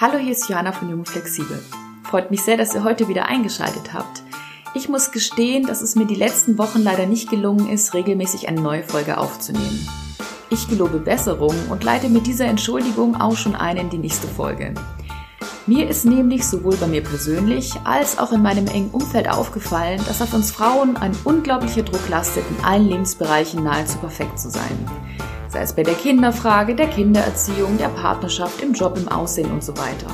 Hallo, hier ist Johanna von Jung Flexibel. Freut mich sehr, dass ihr heute wieder eingeschaltet habt. Ich muss gestehen, dass es mir die letzten Wochen leider nicht gelungen ist, regelmäßig eine neue Folge aufzunehmen. Ich gelobe Besserung und leite mit dieser Entschuldigung auch schon ein in die nächste Folge. Mir ist nämlich sowohl bei mir persönlich als auch in meinem engen Umfeld aufgefallen, dass auf uns Frauen ein unglaublicher Druck lastet, in allen Lebensbereichen nahezu perfekt zu sein sei es bei der Kinderfrage, der Kindererziehung, der Partnerschaft, im Job, im Aussehen und so weiter.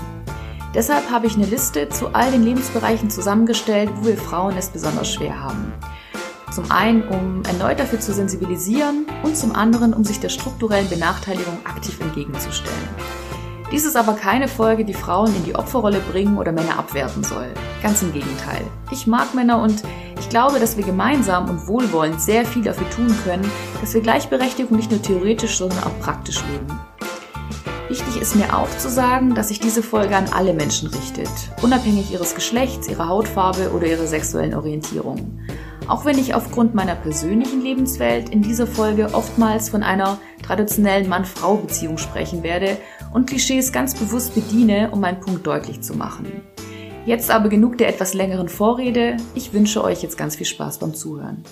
Deshalb habe ich eine Liste zu all den Lebensbereichen zusammengestellt, wo wir Frauen es besonders schwer haben. Zum einen, um erneut dafür zu sensibilisieren und zum anderen, um sich der strukturellen Benachteiligung aktiv entgegenzustellen. Dies ist aber keine Folge, die Frauen in die Opferrolle bringen oder Männer abwerten soll. Ganz im Gegenteil. Ich mag Männer und ich glaube, dass wir gemeinsam und wohlwollend sehr viel dafür tun können, dass wir Gleichberechtigung nicht nur theoretisch, sondern auch praktisch leben. Wichtig ist mir auch zu sagen, dass sich diese Folge an alle Menschen richtet, unabhängig ihres Geschlechts, ihrer Hautfarbe oder ihrer sexuellen Orientierung. Auch wenn ich aufgrund meiner persönlichen Lebenswelt in dieser Folge oftmals von einer traditionellen Mann-Frau-Beziehung sprechen werde und Klischees ganz bewusst bediene, um meinen Punkt deutlich zu machen. Jetzt aber genug der etwas längeren Vorrede. Ich wünsche euch jetzt ganz viel Spaß beim Zuhören.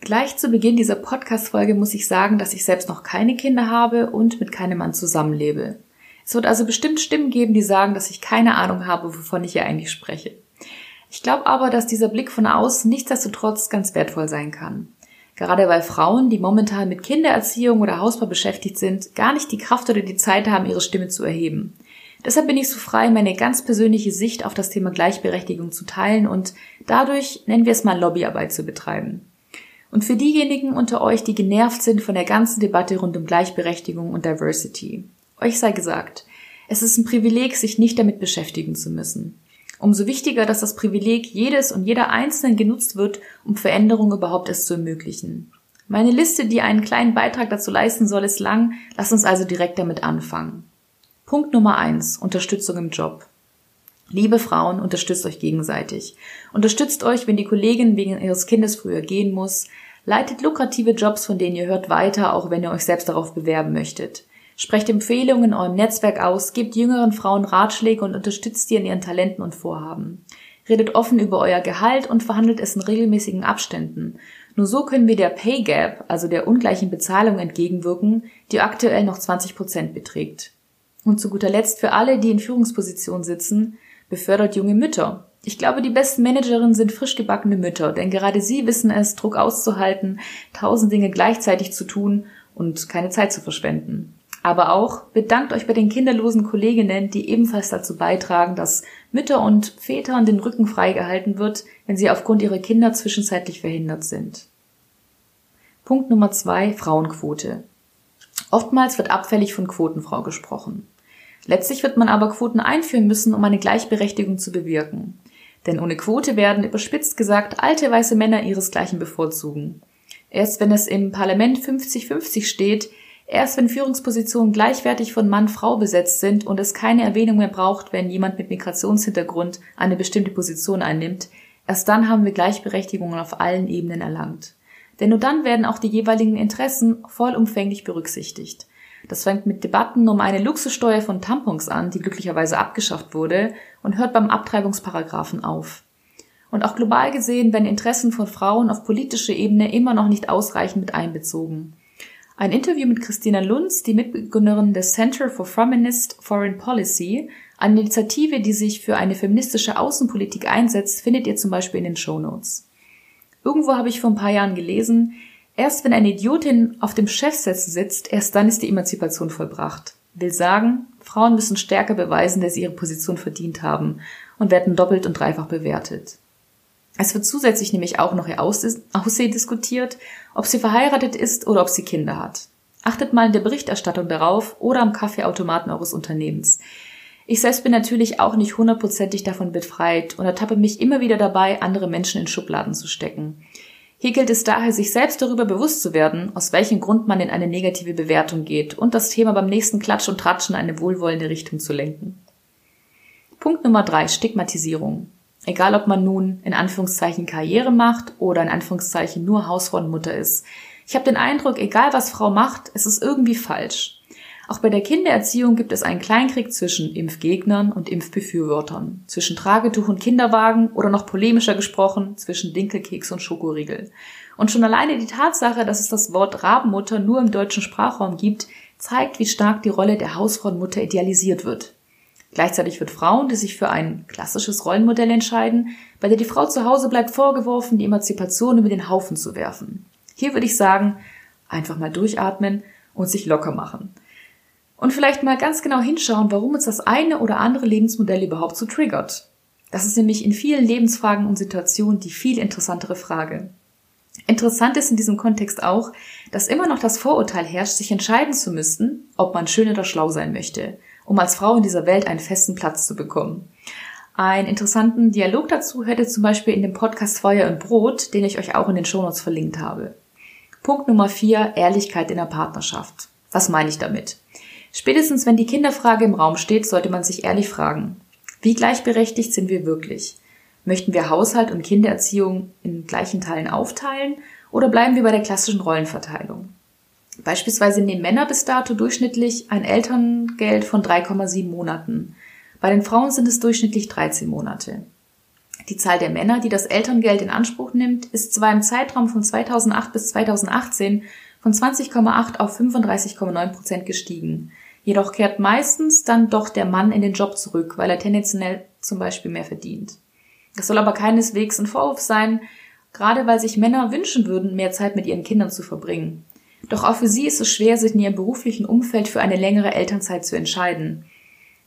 Gleich zu Beginn dieser Podcast-Folge muss ich sagen, dass ich selbst noch keine Kinder habe und mit keinem Mann zusammenlebe. Es wird also bestimmt Stimmen geben, die sagen, dass ich keine Ahnung habe, wovon ich hier eigentlich spreche. Ich glaube aber, dass dieser Blick von außen nichtsdestotrotz ganz wertvoll sein kann. Gerade weil Frauen, die momentan mit Kindererziehung oder Hausbau beschäftigt sind, gar nicht die Kraft oder die Zeit haben, ihre Stimme zu erheben. Deshalb bin ich so frei, meine ganz persönliche Sicht auf das Thema Gleichberechtigung zu teilen und dadurch, nennen wir es mal, Lobbyarbeit zu betreiben. Und für diejenigen unter euch, die genervt sind von der ganzen Debatte rund um Gleichberechtigung und Diversity, euch sei gesagt, es ist ein Privileg, sich nicht damit beschäftigen zu müssen. Umso wichtiger, dass das Privileg jedes und jeder Einzelnen genutzt wird, um Veränderungen überhaupt erst zu ermöglichen. Meine Liste, die einen kleinen Beitrag dazu leisten soll, ist lang. Lass uns also direkt damit anfangen. Punkt Nummer eins: Unterstützung im Job. Liebe Frauen, unterstützt euch gegenseitig. Unterstützt euch, wenn die Kollegin wegen ihres Kindes früher gehen muss. Leitet lukrative Jobs, von denen ihr hört, weiter, auch wenn ihr euch selbst darauf bewerben möchtet. Sprecht Empfehlungen in eurem Netzwerk aus, gebt jüngeren Frauen Ratschläge und unterstützt sie in ihren Talenten und Vorhaben. Redet offen über euer Gehalt und verhandelt es in regelmäßigen Abständen. Nur so können wir der Pay Gap, also der ungleichen Bezahlung, entgegenwirken, die aktuell noch 20 Prozent beträgt. Und zu guter Letzt für alle, die in Führungspositionen sitzen, befördert junge Mütter. Ich glaube, die besten Managerinnen sind frisch gebackene Mütter, denn gerade sie wissen es, Druck auszuhalten, tausend Dinge gleichzeitig zu tun und keine Zeit zu verschwenden. Aber auch bedankt euch bei den kinderlosen Kolleginnen, die ebenfalls dazu beitragen, dass Mütter und Vätern den Rücken freigehalten wird, wenn sie aufgrund ihrer Kinder zwischenzeitlich verhindert sind. Punkt Nummer zwei, Frauenquote. Oftmals wird abfällig von Quotenfrau gesprochen. Letztlich wird man aber Quoten einführen müssen, um eine Gleichberechtigung zu bewirken. Denn ohne Quote werden, überspitzt gesagt, alte weiße Männer ihresgleichen bevorzugen. Erst wenn es im Parlament 50-50 steht, Erst wenn Führungspositionen gleichwertig von Mann-Frau besetzt sind und es keine Erwähnung mehr braucht, wenn jemand mit Migrationshintergrund eine bestimmte Position einnimmt, erst dann haben wir Gleichberechtigung auf allen Ebenen erlangt. Denn nur dann werden auch die jeweiligen Interessen vollumfänglich berücksichtigt. Das fängt mit Debatten um eine Luxussteuer von Tampons an, die glücklicherweise abgeschafft wurde, und hört beim Abtreibungsparagraphen auf. Und auch global gesehen werden Interessen von Frauen auf politischer Ebene immer noch nicht ausreichend mit einbezogen. Ein Interview mit Christina Lunz, die Mitbegründerin des Center for Feminist Foreign Policy, eine Initiative, die sich für eine feministische Außenpolitik einsetzt, findet ihr zum Beispiel in den Show Notes. Irgendwo habe ich vor ein paar Jahren gelesen, erst wenn eine Idiotin auf dem Chefsitz sitzt, erst dann ist die Emanzipation vollbracht. Will sagen, Frauen müssen stärker beweisen, dass sie ihre Position verdient haben und werden doppelt und dreifach bewertet. Es wird zusätzlich nämlich auch noch ihr Aussehen diskutiert, ob sie verheiratet ist oder ob sie Kinder hat. Achtet mal in der Berichterstattung darauf oder am Kaffeeautomaten eures Unternehmens. Ich selbst bin natürlich auch nicht hundertprozentig davon befreit und ertappe mich immer wieder dabei, andere Menschen in Schubladen zu stecken. Hier gilt es daher, sich selbst darüber bewusst zu werden, aus welchem Grund man in eine negative Bewertung geht und das Thema beim nächsten Klatsch und Tratschen in eine wohlwollende Richtung zu lenken. Punkt Nummer drei: Stigmatisierung. Egal ob man nun in Anführungszeichen Karriere macht oder in Anführungszeichen nur Hausfrau und Mutter ist. Ich habe den Eindruck, egal was Frau macht, es ist irgendwie falsch. Auch bei der Kindererziehung gibt es einen Kleinkrieg zwischen Impfgegnern und Impfbefürwortern, zwischen Tragetuch und Kinderwagen oder noch polemischer gesprochen zwischen Dinkelkeks und Schokoriegel. Und schon alleine die Tatsache, dass es das Wort Rabenmutter nur im deutschen Sprachraum gibt, zeigt, wie stark die Rolle der Hausfrauenmutter idealisiert wird. Gleichzeitig wird Frauen, die sich für ein klassisches Rollenmodell entscheiden, bei der die Frau zu Hause bleibt, vorgeworfen, die Emanzipation über den Haufen zu werfen. Hier würde ich sagen, einfach mal durchatmen und sich locker machen. Und vielleicht mal ganz genau hinschauen, warum uns das eine oder andere Lebensmodell überhaupt so triggert. Das ist nämlich in vielen Lebensfragen und Situationen die viel interessantere Frage. Interessant ist in diesem Kontext auch, dass immer noch das Vorurteil herrscht, sich entscheiden zu müssen, ob man schön oder schlau sein möchte, um als Frau in dieser Welt einen festen Platz zu bekommen. Einen interessanten Dialog dazu hört ihr zum Beispiel in dem Podcast Feuer und Brot, den ich euch auch in den Shownotes verlinkt habe. Punkt Nummer vier, Ehrlichkeit in der Partnerschaft. Was meine ich damit? Spätestens wenn die Kinderfrage im Raum steht, sollte man sich ehrlich fragen, wie gleichberechtigt sind wir wirklich? Möchten wir Haushalt und Kindererziehung in gleichen Teilen aufteilen oder bleiben wir bei der klassischen Rollenverteilung? Beispielsweise nehmen Männer bis dato durchschnittlich ein Elterngeld von 3,7 Monaten. Bei den Frauen sind es durchschnittlich 13 Monate. Die Zahl der Männer, die das Elterngeld in Anspruch nimmt, ist zwar im Zeitraum von 2008 bis 2018 von 20,8 auf 35,9 Prozent gestiegen. Jedoch kehrt meistens dann doch der Mann in den Job zurück, weil er tendenziell zum Beispiel mehr verdient. Das soll aber keineswegs ein Vorwurf sein, gerade weil sich Männer wünschen würden, mehr Zeit mit ihren Kindern zu verbringen. Doch auch für sie ist es schwer, sich in ihrem beruflichen Umfeld für eine längere Elternzeit zu entscheiden.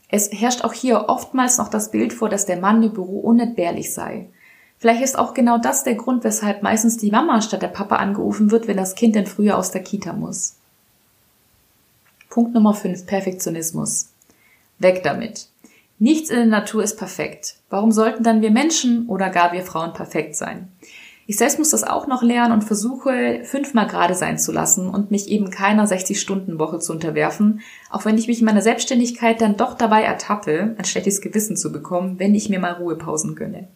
Es herrscht auch hier oftmals noch das Bild vor, dass der Mann im Büro unentbehrlich sei. Vielleicht ist auch genau das der Grund, weshalb meistens die Mama statt der Papa angerufen wird, wenn das Kind denn früher aus der Kita muss. Punkt Nummer 5. Perfektionismus. Weg damit. Nichts in der Natur ist perfekt. Warum sollten dann wir Menschen oder gar wir Frauen perfekt sein? Ich selbst muss das auch noch lernen und versuche fünfmal gerade sein zu lassen und mich eben keiner 60-Stunden-Woche zu unterwerfen, auch wenn ich mich in meiner Selbstständigkeit dann doch dabei ertappe, ein schlechtes Gewissen zu bekommen, wenn ich mir mal Ruhepausen gönne.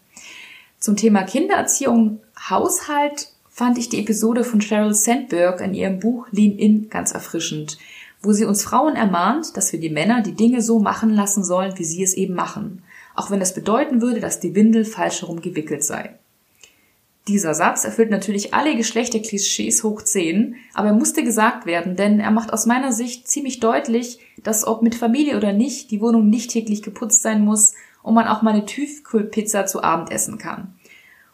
Zum Thema Kindererziehung, Haushalt fand ich die Episode von Sheryl Sandberg in ihrem Buch Lean In ganz erfrischend wo sie uns Frauen ermahnt, dass wir die Männer die Dinge so machen lassen sollen, wie sie es eben machen, auch wenn das bedeuten würde, dass die Windel falsch herum gewickelt sei. Dieser Satz erfüllt natürlich alle Geschlechterklischees hoch 10, aber er musste gesagt werden, denn er macht aus meiner Sicht ziemlich deutlich, dass ob mit Familie oder nicht, die Wohnung nicht täglich geputzt sein muss und man auch mal eine Tiefkühlpizza zu Abend essen kann.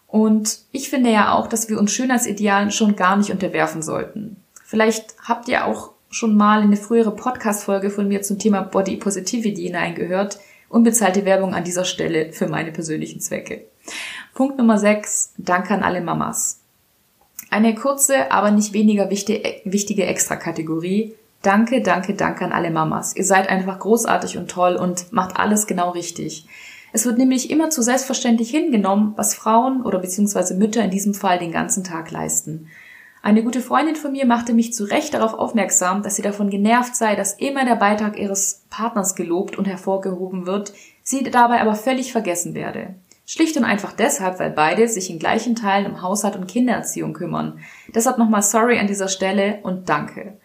Und ich finde ja auch, dass wir uns Schönheitsidealen schon gar nicht unterwerfen sollten. Vielleicht habt ihr auch schon mal in eine frühere Podcast-Folge von mir zum Thema Body Positivity hineingehört. Unbezahlte Werbung an dieser Stelle für meine persönlichen Zwecke. Punkt Nummer 6. Danke an alle Mamas. Eine kurze, aber nicht weniger wichtige Extra-Kategorie. Danke, danke, danke an alle Mamas. Ihr seid einfach großartig und toll und macht alles genau richtig. Es wird nämlich immer zu selbstverständlich hingenommen, was Frauen oder beziehungsweise Mütter in diesem Fall den ganzen Tag leisten. Eine gute Freundin von mir machte mich zu Recht darauf aufmerksam, dass sie davon genervt sei, dass immer der Beitrag ihres Partners gelobt und hervorgehoben wird, sie dabei aber völlig vergessen werde. Schlicht und einfach deshalb, weil beide sich in gleichen Teilen um Haushalt und Kindererziehung kümmern. Deshalb nochmal sorry an dieser Stelle und danke.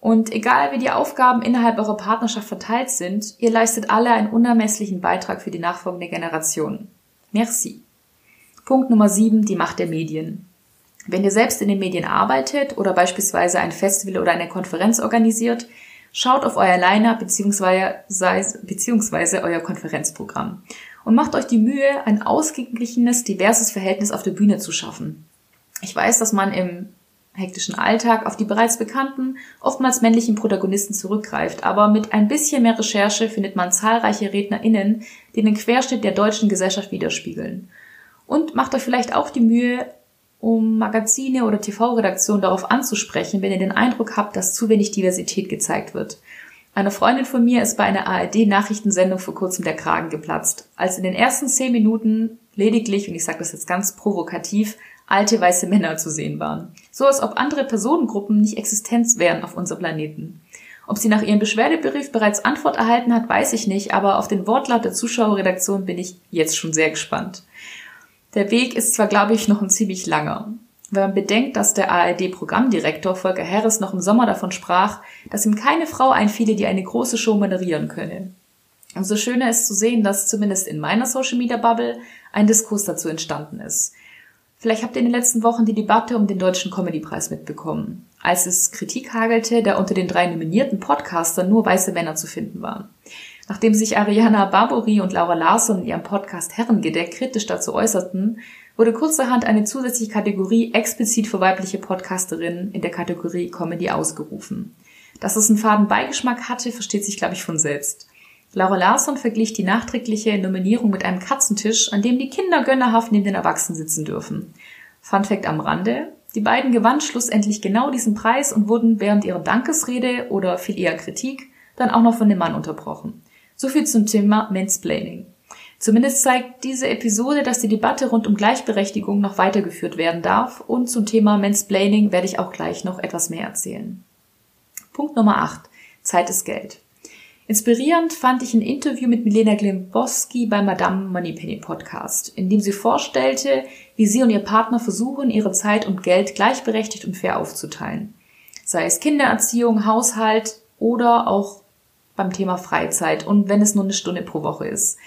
Und egal wie die Aufgaben innerhalb eurer Partnerschaft verteilt sind, ihr leistet alle einen unermesslichen Beitrag für die nachfolgende Generation. Merci. Punkt Nummer 7, die Macht der Medien. Wenn ihr selbst in den Medien arbeitet oder beispielsweise ein Festival oder eine Konferenz organisiert, schaut auf euer Liner bzw. euer Konferenzprogramm und macht euch die Mühe, ein ausgeglichenes, diverses Verhältnis auf der Bühne zu schaffen. Ich weiß, dass man im hektischen Alltag auf die bereits bekannten, oftmals männlichen Protagonisten zurückgreift, aber mit ein bisschen mehr Recherche findet man zahlreiche RednerInnen, die den Querschnitt der deutschen Gesellschaft widerspiegeln. Und macht euch vielleicht auch die Mühe, um Magazine oder TV-Redaktionen darauf anzusprechen, wenn ihr den Eindruck habt, dass zu wenig Diversität gezeigt wird. Eine Freundin von mir ist bei einer ARD-Nachrichtensendung vor kurzem der Kragen geplatzt, als in den ersten zehn Minuten lediglich, und ich sage das jetzt ganz provokativ, alte weiße Männer zu sehen waren. So als ob andere Personengruppen nicht Existenz wären auf unserem Planeten. Ob sie nach ihrem Beschwerdebrief bereits Antwort erhalten hat, weiß ich nicht, aber auf den Wortlaut der Zuschauerredaktion bin ich jetzt schon sehr gespannt. Der Weg ist zwar, glaube ich, noch ein ziemlich langer. Wenn man bedenkt, dass der ARD-Programmdirektor Volker Harris noch im Sommer davon sprach, dass ihm keine Frau einfiele, die eine große Show moderieren könne. Umso schöner ist zu sehen, dass zumindest in meiner Social Media Bubble ein Diskurs dazu entstanden ist. Vielleicht habt ihr in den letzten Wochen die Debatte um den Deutschen Comedy-Preis mitbekommen, als es Kritik hagelte, da unter den drei nominierten Podcastern nur weiße Männer zu finden waren. Nachdem sich Ariana Barbori und Laura Larsson in ihrem Podcast Herrengedeck kritisch dazu äußerten, wurde kurzerhand eine zusätzliche Kategorie explizit für weibliche Podcasterinnen in der Kategorie Comedy ausgerufen. Dass es einen faden Beigeschmack hatte, versteht sich, glaube ich, von selbst. Laura Larsson verglich die nachträgliche Nominierung mit einem Katzentisch, an dem die Kinder gönnerhaft neben den Erwachsenen sitzen dürfen. Fun Fact am Rande. Die beiden gewannen schlussendlich genau diesen Preis und wurden während ihrer Dankesrede oder viel eher Kritik dann auch noch von dem Mann unterbrochen. So viel zum Thema Mansplaining. Zumindest zeigt diese Episode, dass die Debatte rund um Gleichberechtigung noch weitergeführt werden darf und zum Thema Mansplaining werde ich auch gleich noch etwas mehr erzählen. Punkt Nummer 8. Zeit ist Geld. Inspirierend fand ich ein Interview mit Milena Glimbowski beim Madame Moneypenny Podcast, in dem sie vorstellte, wie sie und ihr Partner versuchen, ihre Zeit und Geld gleichberechtigt und fair aufzuteilen. Sei es Kindererziehung, Haushalt oder auch beim Thema Freizeit und wenn es nur eine Stunde pro Woche ist.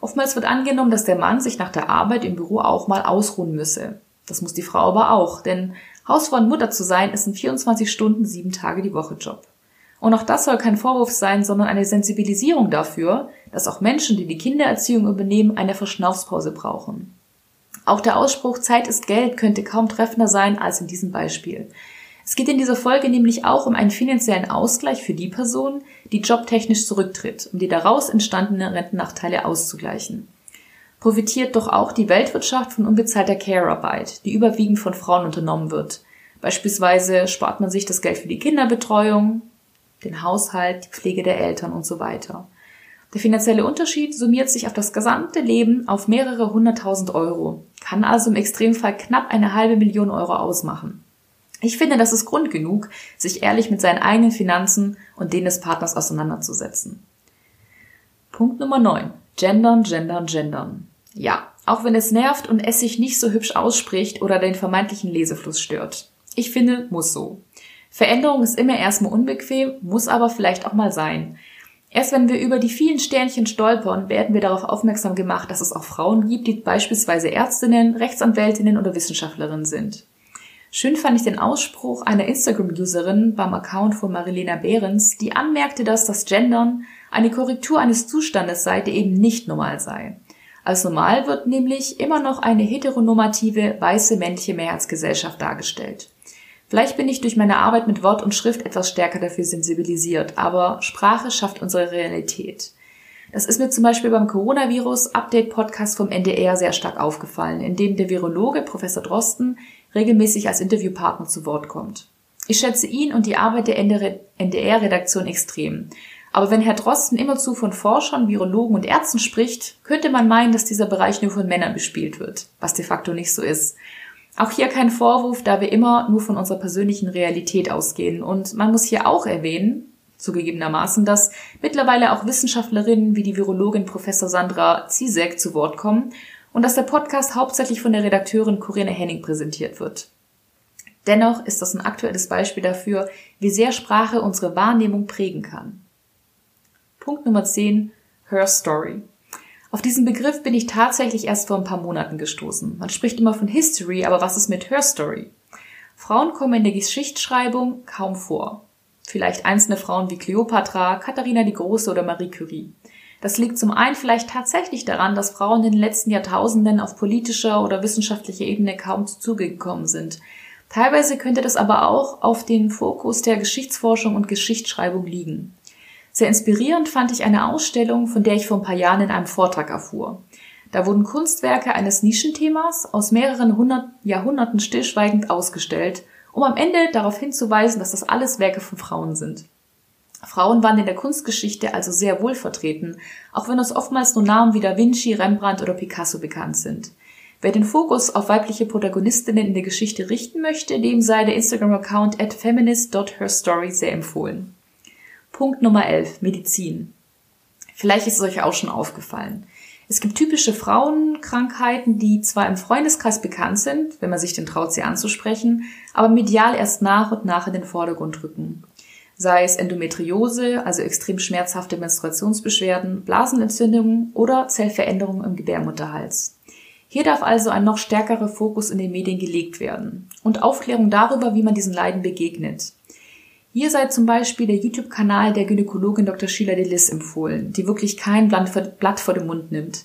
Oftmals wird angenommen, dass der Mann sich nach der Arbeit im Büro auch mal ausruhen müsse. Das muss die Frau aber auch, denn Hausfrau und Mutter zu sein ist ein 24 Stunden, sieben Tage die Woche Job. Und auch das soll kein Vorwurf sein, sondern eine Sensibilisierung dafür, dass auch Menschen, die die Kindererziehung übernehmen, eine Verschnaufspause brauchen. Auch der Ausspruch Zeit ist Geld könnte kaum treffender sein als in diesem Beispiel. Es geht in dieser Folge nämlich auch um einen finanziellen Ausgleich für die Person, die jobtechnisch zurücktritt, um die daraus entstandenen Rentennachteile auszugleichen. Profitiert doch auch die Weltwirtschaft von unbezahlter Care-Arbeit, die überwiegend von Frauen unternommen wird. Beispielsweise spart man sich das Geld für die Kinderbetreuung, den Haushalt, die Pflege der Eltern und so weiter. Der finanzielle Unterschied summiert sich auf das gesamte Leben auf mehrere hunderttausend Euro, kann also im Extremfall knapp eine halbe Million Euro ausmachen. Ich finde, das ist Grund genug, sich ehrlich mit seinen eigenen Finanzen und denen des Partners auseinanderzusetzen. Punkt Nummer 9. Gendern, gendern, gendern. Ja, auch wenn es nervt und es sich nicht so hübsch ausspricht oder den vermeintlichen Lesefluss stört. Ich finde, muss so. Veränderung ist immer erstmal unbequem, muss aber vielleicht auch mal sein. Erst wenn wir über die vielen Sternchen stolpern, werden wir darauf aufmerksam gemacht, dass es auch Frauen gibt, die beispielsweise Ärztinnen, Rechtsanwältinnen oder Wissenschaftlerinnen sind. Schön fand ich den Ausspruch einer Instagram-Userin beim Account von Marilena Behrens, die anmerkte, dass das Gendern eine Korrektur eines Zustandes sei, der eben nicht normal sei. Als normal wird nämlich immer noch eine heteronormative, weiße männliche Mehrheitsgesellschaft dargestellt. Vielleicht bin ich durch meine Arbeit mit Wort und Schrift etwas stärker dafür sensibilisiert, aber Sprache schafft unsere Realität. Das ist mir zum Beispiel beim Coronavirus-Update-Podcast vom NDR sehr stark aufgefallen, in dem der Virologe Professor Drosten regelmäßig als Interviewpartner zu Wort kommt. Ich schätze ihn und die Arbeit der NDR-Redaktion extrem. Aber wenn Herr Drosten immerzu von Forschern, Virologen und Ärzten spricht, könnte man meinen, dass dieser Bereich nur von Männern bespielt wird, was de facto nicht so ist. Auch hier kein Vorwurf, da wir immer nur von unserer persönlichen Realität ausgehen. Und man muss hier auch erwähnen, zugegebenermaßen, dass mittlerweile auch Wissenschaftlerinnen wie die Virologin Professor Sandra Zizek zu Wort kommen und dass der Podcast hauptsächlich von der Redakteurin Corinne Henning präsentiert wird. Dennoch ist das ein aktuelles Beispiel dafür, wie sehr Sprache unsere Wahrnehmung prägen kann. Punkt Nummer 10. Her Story. Auf diesen Begriff bin ich tatsächlich erst vor ein paar Monaten gestoßen. Man spricht immer von History, aber was ist mit Her Story? Frauen kommen in der Geschichtsschreibung kaum vor. Vielleicht einzelne Frauen wie Cleopatra, Katharina die Große oder Marie Curie. Das liegt zum einen vielleicht tatsächlich daran, dass Frauen in den letzten Jahrtausenden auf politischer oder wissenschaftlicher Ebene kaum zu sind. Teilweise könnte das aber auch auf den Fokus der Geschichtsforschung und Geschichtsschreibung liegen. Sehr inspirierend fand ich eine Ausstellung, von der ich vor ein paar Jahren in einem Vortrag erfuhr. Da wurden Kunstwerke eines Nischenthemas aus mehreren hundert Jahrhunderten stillschweigend ausgestellt, um am Ende darauf hinzuweisen, dass das alles Werke von Frauen sind. Frauen waren in der Kunstgeschichte also sehr wohl vertreten, auch wenn uns oftmals nur Namen wie Da Vinci, Rembrandt oder Picasso bekannt sind. Wer den Fokus auf weibliche Protagonistinnen in der Geschichte richten möchte, dem sei der Instagram-Account at feminist.herstory sehr empfohlen. Punkt Nummer 11. Medizin. Vielleicht ist es euch auch schon aufgefallen. Es gibt typische Frauenkrankheiten, die zwar im Freundeskreis bekannt sind, wenn man sich denn traut, sie anzusprechen, aber medial erst nach und nach in den Vordergrund rücken. Sei es Endometriose, also extrem schmerzhafte Menstruationsbeschwerden, Blasenentzündungen oder Zellveränderungen im Gebärmutterhals. Hier darf also ein noch stärkerer Fokus in den Medien gelegt werden und Aufklärung darüber, wie man diesen Leiden begegnet. Hier sei zum Beispiel der YouTube-Kanal der Gynäkologin Dr. Sheila Delis empfohlen, die wirklich kein Blatt vor den Mund nimmt.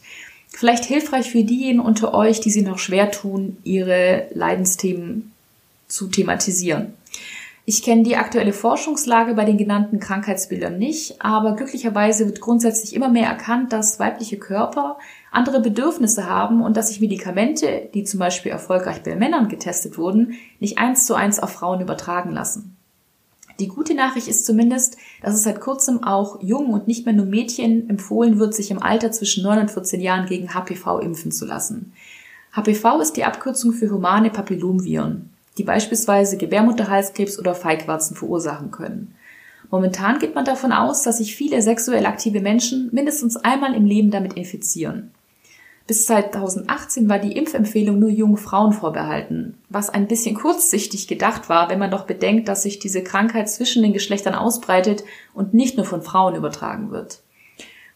Vielleicht hilfreich für diejenigen unter euch, die sich noch schwer tun, ihre Leidensthemen zu thematisieren. Ich kenne die aktuelle Forschungslage bei den genannten Krankheitsbildern nicht, aber glücklicherweise wird grundsätzlich immer mehr erkannt, dass weibliche Körper andere Bedürfnisse haben und dass sich Medikamente, die zum Beispiel erfolgreich bei Männern getestet wurden, nicht eins zu eins auf Frauen übertragen lassen. Die gute Nachricht ist zumindest, dass es seit kurzem auch Jungen und nicht mehr nur Mädchen empfohlen wird, sich im Alter zwischen 9 und 14 Jahren gegen HPV impfen zu lassen. HPV ist die Abkürzung für humane Papillomviren, die beispielsweise Gebärmutterhalskrebs oder Feigwarzen verursachen können. Momentan geht man davon aus, dass sich viele sexuell aktive Menschen mindestens einmal im Leben damit infizieren. Bis 2018 war die Impfempfehlung nur jungen Frauen vorbehalten, was ein bisschen kurzsichtig gedacht war, wenn man doch bedenkt, dass sich diese Krankheit zwischen den Geschlechtern ausbreitet und nicht nur von Frauen übertragen wird.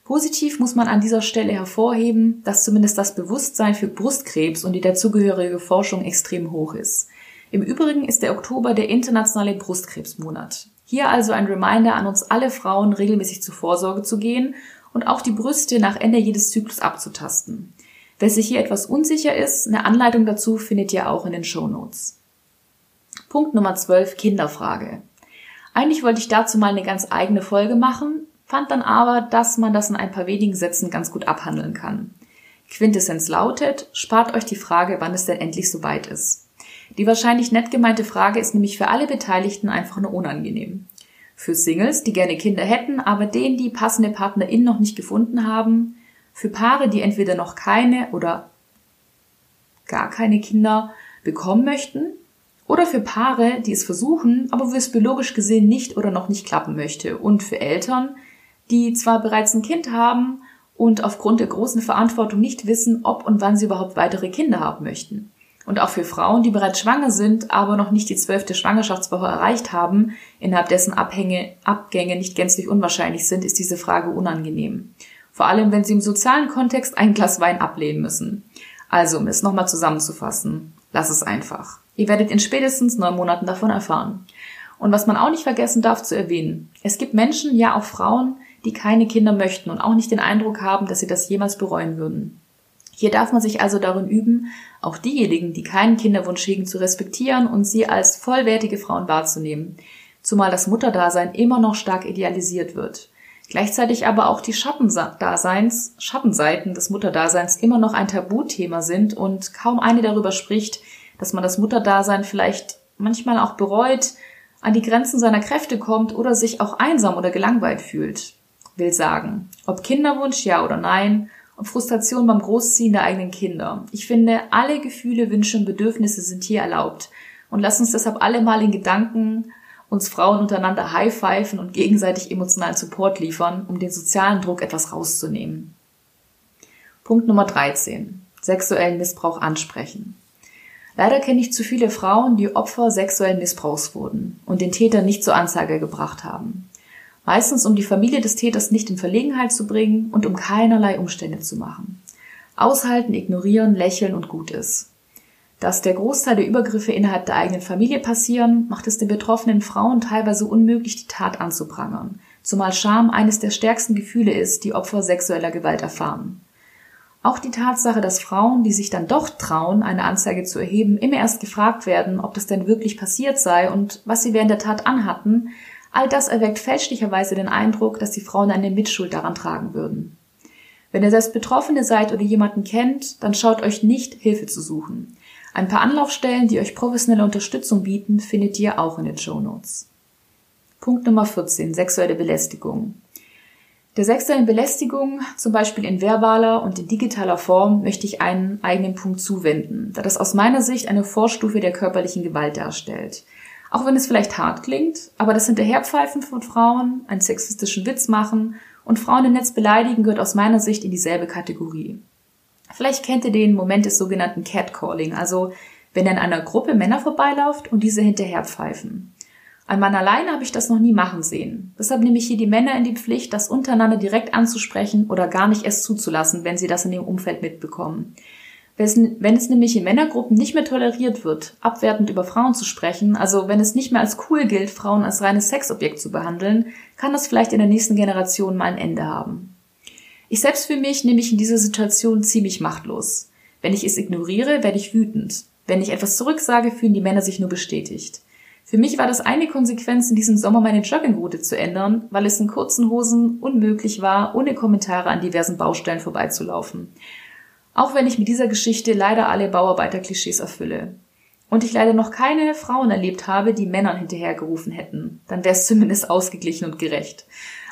Positiv muss man an dieser Stelle hervorheben, dass zumindest das Bewusstsein für Brustkrebs und die dazugehörige Forschung extrem hoch ist. Im Übrigen ist der Oktober der internationale Brustkrebsmonat. Hier also ein Reminder an uns alle Frauen, regelmäßig zur Vorsorge zu gehen und auch die Brüste nach Ende jedes Zyklus abzutasten. Wer sich hier etwas unsicher ist, eine Anleitung dazu findet ihr auch in den Show Notes. Punkt Nummer 12, Kinderfrage. Eigentlich wollte ich dazu mal eine ganz eigene Folge machen, fand dann aber, dass man das in ein paar wenigen Sätzen ganz gut abhandeln kann. Quintessenz lautet, spart euch die Frage, wann es denn endlich soweit ist. Die wahrscheinlich nett gemeinte Frage ist nämlich für alle Beteiligten einfach nur unangenehm. Für Singles, die gerne Kinder hätten, aber denen die passende Partnerin noch nicht gefunden haben, für Paare, die entweder noch keine oder gar keine Kinder bekommen möchten, oder für Paare, die es versuchen, aber wo es biologisch gesehen nicht oder noch nicht klappen möchte, und für Eltern, die zwar bereits ein Kind haben und aufgrund der großen Verantwortung nicht wissen, ob und wann sie überhaupt weitere Kinder haben möchten. Und auch für Frauen, die bereits schwanger sind, aber noch nicht die zwölfte Schwangerschaftswoche erreicht haben, innerhalb dessen Abhänge, Abgänge nicht gänzlich unwahrscheinlich sind, ist diese Frage unangenehm. Vor allem, wenn Sie im sozialen Kontext ein Glas Wein ablehnen müssen. Also, um es nochmal zusammenzufassen, lass es einfach. Ihr werdet in spätestens neun Monaten davon erfahren. Und was man auch nicht vergessen darf zu erwähnen, es gibt Menschen, ja auch Frauen, die keine Kinder möchten und auch nicht den Eindruck haben, dass sie das jemals bereuen würden. Hier darf man sich also darin üben, auch diejenigen, die keinen Kinderwunsch hegen, zu respektieren und sie als vollwertige Frauen wahrzunehmen, zumal das Mutterdasein immer noch stark idealisiert wird. Gleichzeitig aber auch die Schattendaseins, Schattenseiten des Mutterdaseins immer noch ein Tabuthema sind und kaum eine darüber spricht, dass man das Mutterdasein vielleicht manchmal auch bereut, an die Grenzen seiner Kräfte kommt oder sich auch einsam oder gelangweilt fühlt. Will sagen, ob Kinderwunsch ja oder nein, ob Frustration beim Großziehen der eigenen Kinder. Ich finde, alle Gefühle, Wünsche und Bedürfnisse sind hier erlaubt. Und lass uns deshalb alle mal in Gedanken uns Frauen untereinander high-pfeifen und gegenseitig emotionalen Support liefern, um den sozialen Druck etwas rauszunehmen. Punkt Nummer 13. Sexuellen Missbrauch ansprechen. Leider kenne ich zu viele Frauen, die Opfer sexuellen Missbrauchs wurden und den Täter nicht zur Anzeige gebracht haben. Meistens um die Familie des Täters nicht in Verlegenheit zu bringen und um keinerlei Umstände zu machen. Aushalten, ignorieren, lächeln und gut ist. Dass der Großteil der Übergriffe innerhalb der eigenen Familie passieren, macht es den betroffenen Frauen teilweise unmöglich, die Tat anzuprangern, zumal Scham eines der stärksten Gefühle ist, die Opfer sexueller Gewalt erfahren. Auch die Tatsache, dass Frauen, die sich dann doch trauen, eine Anzeige zu erheben, immer erst gefragt werden, ob das denn wirklich passiert sei und was sie während der Tat anhatten, all das erweckt fälschlicherweise den Eindruck, dass die Frauen eine Mitschuld daran tragen würden. Wenn ihr selbst Betroffene seid oder jemanden kennt, dann schaut euch nicht, Hilfe zu suchen. Ein paar Anlaufstellen, die euch professionelle Unterstützung bieten, findet ihr auch in den Show Notes. Punkt Nummer 14. Sexuelle Belästigung. Der sexuellen Belästigung, zum Beispiel in verbaler und in digitaler Form, möchte ich einen eigenen Punkt zuwenden, da das aus meiner Sicht eine Vorstufe der körperlichen Gewalt darstellt. Auch wenn es vielleicht hart klingt, aber das Hinterherpfeifen von Frauen, einen sexistischen Witz machen Und Frauen im Netz beleidigen gehört aus meiner Sicht in dieselbe Kategorie. Vielleicht kennt ihr den Moment des sogenannten Catcalling, also wenn in einer Gruppe Männer vorbeiläuft und diese hinterher pfeifen. Ein Mann alleine habe ich das noch nie machen sehen. Deshalb nehme ich hier die Männer in die Pflicht, das untereinander direkt anzusprechen oder gar nicht erst zuzulassen, wenn sie das in ihrem Umfeld mitbekommen. Wenn es nämlich in Männergruppen nicht mehr toleriert wird, abwertend über Frauen zu sprechen, also wenn es nicht mehr als cool gilt, Frauen als reines Sexobjekt zu behandeln, kann das vielleicht in der nächsten Generation mal ein Ende haben. Ich selbst für mich nehme ich in dieser Situation ziemlich machtlos. Wenn ich es ignoriere, werde ich wütend. Wenn ich etwas zurücksage, fühlen die Männer sich nur bestätigt. Für mich war das eine Konsequenz, in diesem Sommer meine Joggingroute zu ändern, weil es in kurzen Hosen unmöglich war, ohne Kommentare an diversen Baustellen vorbeizulaufen. Auch wenn ich mit dieser Geschichte leider alle Bauarbeiterklischees erfülle. Und ich leider noch keine Frauen erlebt habe, die Männern hinterhergerufen hätten. Dann wäre es zumindest ausgeglichen und gerecht.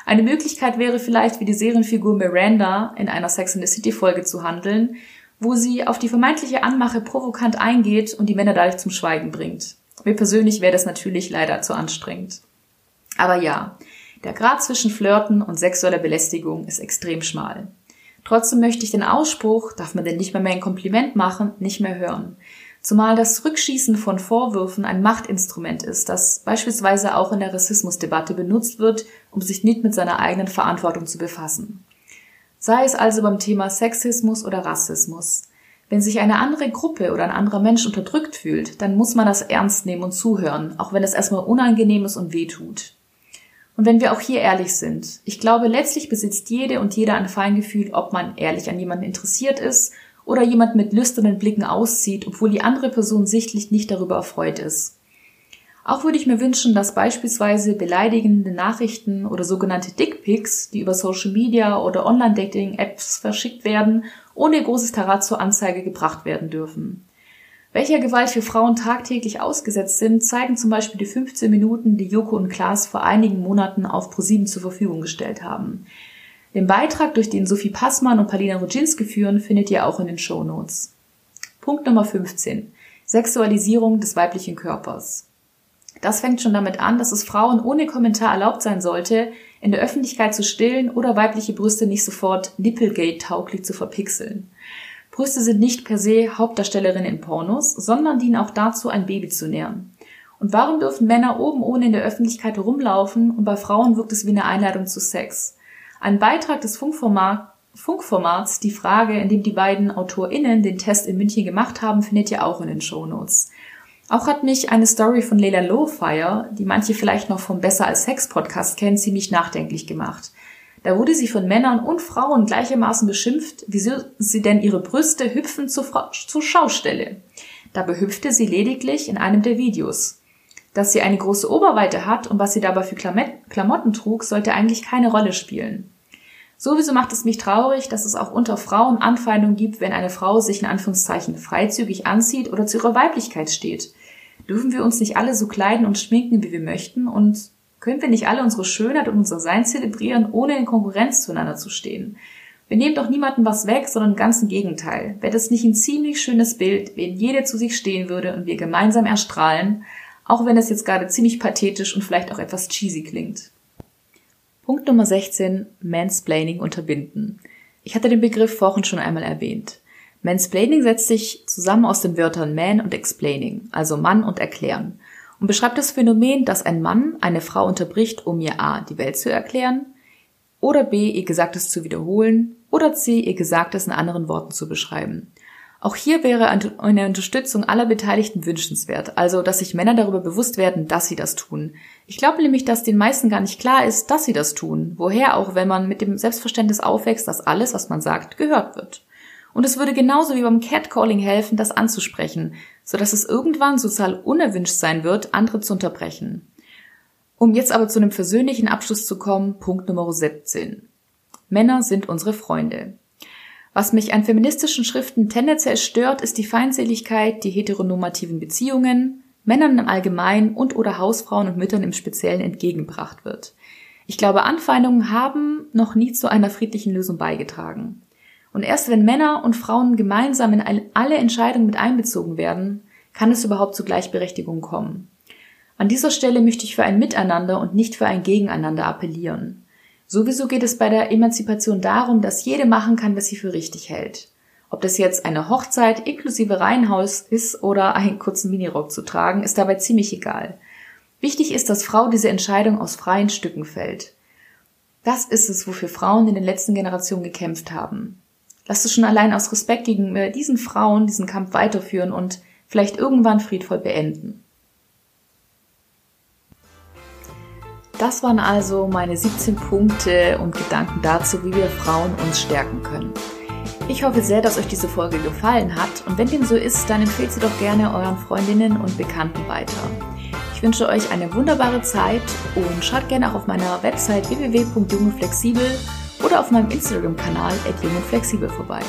Eine Möglichkeit wäre vielleicht, wie die Serienfigur Miranda in einer Sex in the City Folge zu handeln, wo sie auf die vermeintliche Anmache provokant eingeht und die Männer dadurch zum Schweigen bringt. Mir persönlich wäre das natürlich leider zu anstrengend. Aber ja, der Grad zwischen Flirten und sexueller Belästigung ist extrem schmal. Trotzdem möchte ich den Ausspruch, darf man denn nicht mehr mehr ein Kompliment machen, nicht mehr hören. Zumal das Rückschießen von Vorwürfen ein Machtinstrument ist, das beispielsweise auch in der Rassismusdebatte benutzt wird, um sich nicht mit seiner eigenen Verantwortung zu befassen. Sei es also beim Thema Sexismus oder Rassismus. Wenn sich eine andere Gruppe oder ein anderer Mensch unterdrückt fühlt, dann muss man das ernst nehmen und zuhören, auch wenn es erstmal unangenehm ist und weh tut. Und wenn wir auch hier ehrlich sind, ich glaube, letztlich besitzt jede und jeder ein Feingefühl, ob man ehrlich an jemanden interessiert ist oder jemand mit lüsternen Blicken auszieht, obwohl die andere Person sichtlich nicht darüber erfreut ist. Auch würde ich mir wünschen, dass beispielsweise beleidigende Nachrichten oder sogenannte Dickpics, die über Social Media oder Online-Dating-Apps verschickt werden, ohne großes Tarat zur Anzeige gebracht werden dürfen. Welcher Gewalt für Frauen tagtäglich ausgesetzt sind, zeigen zum Beispiel die 15 Minuten, die Joko und Klaas vor einigen Monaten auf ProSieben zur Verfügung gestellt haben. Den Beitrag, durch den Sophie Passmann und Palina Rodzinski führen, findet ihr auch in den Show Notes. Punkt Nummer 15. Sexualisierung des weiblichen Körpers. Das fängt schon damit an, dass es Frauen ohne Kommentar erlaubt sein sollte, in der Öffentlichkeit zu stillen oder weibliche Brüste nicht sofort Nipplegate-tauglich zu verpixeln. Brüste sind nicht per se Hauptdarstellerinnen in Pornos, sondern dienen auch dazu, ein Baby zu nähren. Und warum dürfen Männer oben ohne in der Öffentlichkeit herumlaufen und bei Frauen wirkt es wie eine Einladung zu Sex? Ein Beitrag des Funkformat, Funkformats, die Frage, in dem die beiden AutorInnen den Test in München gemacht haben, findet ihr auch in den Shownotes. Auch hat mich eine Story von Leila Lowfire, die manche vielleicht noch vom Besser als Sex Podcast kennen, ziemlich nachdenklich gemacht. Da wurde sie von Männern und Frauen gleichermaßen beschimpft, wieso sie denn ihre Brüste hüpfen zur, zur Schaustelle. Dabei hüpfte sie lediglich in einem der Videos. Dass sie eine große Oberweite hat und was sie dabei für Klamotten trug, sollte eigentlich keine Rolle spielen. Sowieso macht es mich traurig, dass es auch unter Frauen Anfeindungen gibt, wenn eine Frau sich in Anführungszeichen freizügig anzieht oder zu ihrer Weiblichkeit steht. Dürfen wir uns nicht alle so kleiden und schminken, wie wir möchten? Und können wir nicht alle unsere Schönheit und unser Sein zelebrieren, ohne in Konkurrenz zueinander zu stehen? Wir nehmen doch niemandem was weg, sondern im ganzen Gegenteil. Wäre das nicht ein ziemlich schönes Bild, wenn jede zu sich stehen würde und wir gemeinsam erstrahlen, auch wenn es jetzt gerade ziemlich pathetisch und vielleicht auch etwas cheesy klingt. Punkt Nummer 16. Mansplaining unterbinden. Ich hatte den Begriff vorhin schon einmal erwähnt. Mansplaining setzt sich zusammen aus den Wörtern man und explaining, also Mann und erklären, und beschreibt das Phänomen, dass ein Mann eine Frau unterbricht, um ihr a. die Welt zu erklären, oder b. ihr Gesagtes zu wiederholen, oder c. ihr Gesagtes in anderen Worten zu beschreiben. Auch hier wäre eine Unterstützung aller Beteiligten wünschenswert, also dass sich Männer darüber bewusst werden, dass sie das tun. Ich glaube nämlich, dass den meisten gar nicht klar ist, dass sie das tun, woher auch, wenn man mit dem Selbstverständnis aufwächst, dass alles, was man sagt, gehört wird. Und es würde genauso wie beim Catcalling helfen, das anzusprechen, so dass es irgendwann sozial unerwünscht sein wird, andere zu unterbrechen. Um jetzt aber zu einem versöhnlichen Abschluss zu kommen, Punkt Nummer 17. Männer sind unsere Freunde. Was mich an feministischen Schriften tendenziell stört, ist die Feindseligkeit, die heteronormativen Beziehungen, Männern im Allgemeinen und oder Hausfrauen und Müttern im Speziellen entgegengebracht wird. Ich glaube, Anfeindungen haben noch nie zu einer friedlichen Lösung beigetragen. Und erst wenn Männer und Frauen gemeinsam in alle Entscheidungen mit einbezogen werden, kann es überhaupt zu Gleichberechtigung kommen. An dieser Stelle möchte ich für ein Miteinander und nicht für ein Gegeneinander appellieren. Sowieso geht es bei der Emanzipation darum, dass jede machen kann, was sie für richtig hält. Ob das jetzt eine Hochzeit inklusive Reihenhaus ist oder einen kurzen Minirock zu tragen, ist dabei ziemlich egal. Wichtig ist, dass Frau diese Entscheidung aus freien Stücken fällt. Das ist es, wofür Frauen in den letzten Generationen gekämpft haben. Lass es schon allein aus Respekt gegenüber diesen Frauen diesen Kampf weiterführen und vielleicht irgendwann friedvoll beenden. Das waren also meine 17 Punkte und Gedanken dazu, wie wir Frauen uns stärken können. Ich hoffe sehr, dass euch diese Folge gefallen hat und wenn dem so ist, dann empfehlt sie doch gerne euren Freundinnen und Bekannten weiter. Ich wünsche euch eine wunderbare Zeit und schaut gerne auch auf meiner Website www.jungeflexibel oder auf meinem Instagram-Kanal @jungundflexibel vorbei.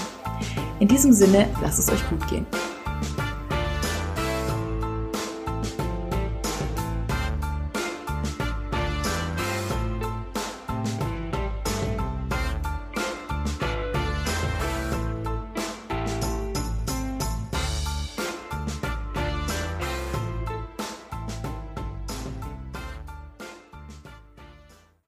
In diesem Sinne, lasst es euch gut gehen.